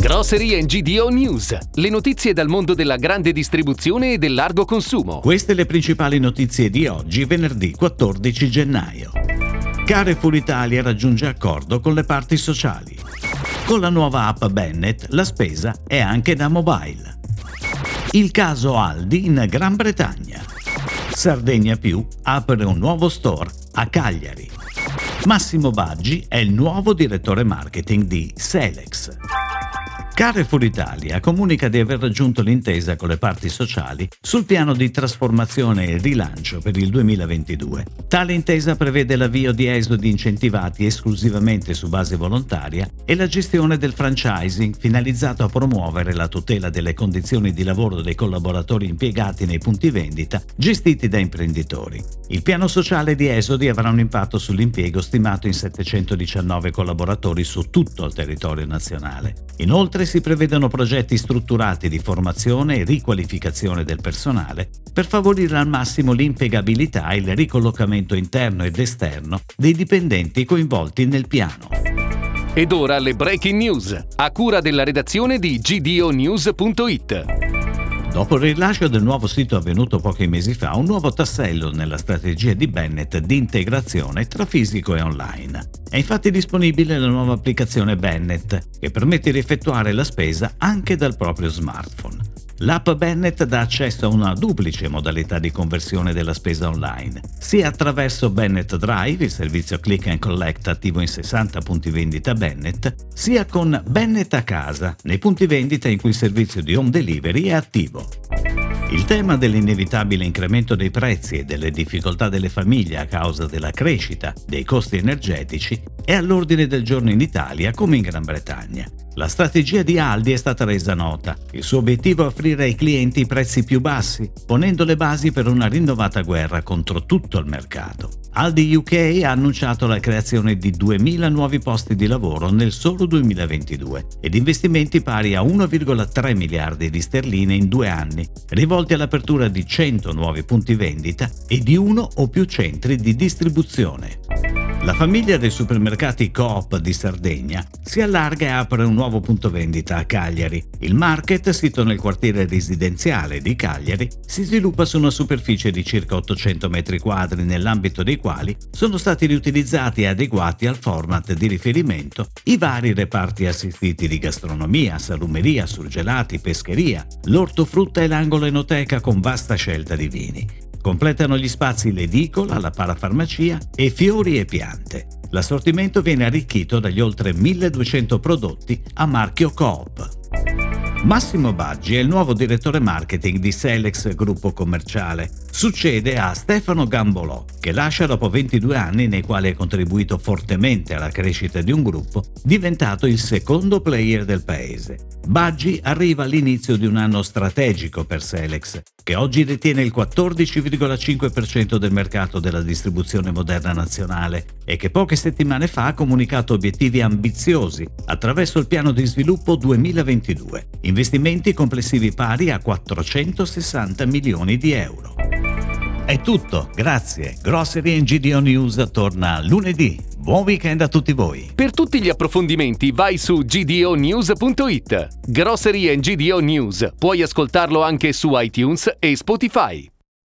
Grocery GDO News, le notizie dal mondo della grande distribuzione e del largo consumo. Queste le principali notizie di oggi, venerdì 14 gennaio. Carrefour Italia raggiunge accordo con le parti sociali. Con la nuova app Bennett la spesa è anche da mobile. Il caso Aldi in Gran Bretagna. Sardegna Più apre un nuovo store a Cagliari. Massimo Baggi è il nuovo direttore marketing di Selex. Carrefour Italia comunica di aver raggiunto l'intesa con le parti sociali sul piano di trasformazione e rilancio per il 2022. Tale intesa prevede l'avvio di esodi incentivati esclusivamente su base volontaria e la gestione del franchising finalizzato a promuovere la tutela delle condizioni di lavoro dei collaboratori impiegati nei punti vendita gestiti da imprenditori. Il piano sociale di esodi avrà un impatto sull'impiego stimato in 719 collaboratori su tutto il territorio nazionale. Inoltre si prevedono progetti strutturati di formazione e riqualificazione del personale per favorire al massimo l'impiegabilità e il ricollocamento interno ed esterno dei dipendenti coinvolti nel piano. Ed ora le breaking news, a cura della redazione di gdonews.it. Dopo il rilascio del nuovo sito avvenuto pochi mesi fa, un nuovo tassello nella strategia di Bennett di integrazione tra fisico e online. È infatti disponibile la nuova applicazione Bennett, che permette di effettuare la spesa anche dal proprio smartphone. L'app Bennett dà accesso a una duplice modalità di conversione della spesa online, sia attraverso Bennett Drive, il servizio click and collect attivo in 60 punti vendita Bennett, sia con Bennett a casa, nei punti vendita in cui il servizio di home delivery è attivo. Il tema dell'inevitabile incremento dei prezzi e delle difficoltà delle famiglie a causa della crescita dei costi energetici è all'ordine del giorno in Italia come in Gran Bretagna. La strategia di Aldi è stata resa nota. Il suo obiettivo è offrire ai clienti i prezzi più bassi, ponendo le basi per una rinnovata guerra contro tutto il mercato. Aldi UK ha annunciato la creazione di 2.000 nuovi posti di lavoro nel solo 2022 ed investimenti pari a 1,3 miliardi di sterline in due anni, rivolti all'apertura di 100 nuovi punti vendita e di uno o più centri di distribuzione. La famiglia dei supermercati Coop di Sardegna si allarga e apre un nuovo punto vendita a Cagliari. Il market, sito nel quartiere residenziale di Cagliari, si sviluppa su una superficie di circa 800 metri quadri nell'ambito dei quali sono stati riutilizzati e adeguati al format di riferimento i vari reparti assistiti di gastronomia, salumeria, surgelati, pescheria, l'ortofrutta e l'angolo enoteca con vasta scelta di vini. Completano gli spazi l'edicola, la parafarmacia e fiori e piante. L'assortimento viene arricchito dagli oltre 1200 prodotti a marchio Coop. Massimo Baggi è il nuovo direttore marketing di Selex Gruppo Commerciale. Succede a Stefano Gambolò, che lascia dopo 22 anni nei quali ha contribuito fortemente alla crescita di un gruppo, diventato il secondo player del paese. Baggi arriva all'inizio di un anno strategico per Selex, che oggi detiene il 14,5% del mercato della distribuzione moderna nazionale e che poche settimane fa ha comunicato obiettivi ambiziosi attraverso il piano di sviluppo 2022, investimenti complessivi pari a 460 milioni di euro. È tutto, grazie. Grocery GDO News torna lunedì. Buon weekend a tutti voi. Per tutti gli approfondimenti vai su gdonews.it. Grocery GDO News. Puoi ascoltarlo anche su iTunes e Spotify.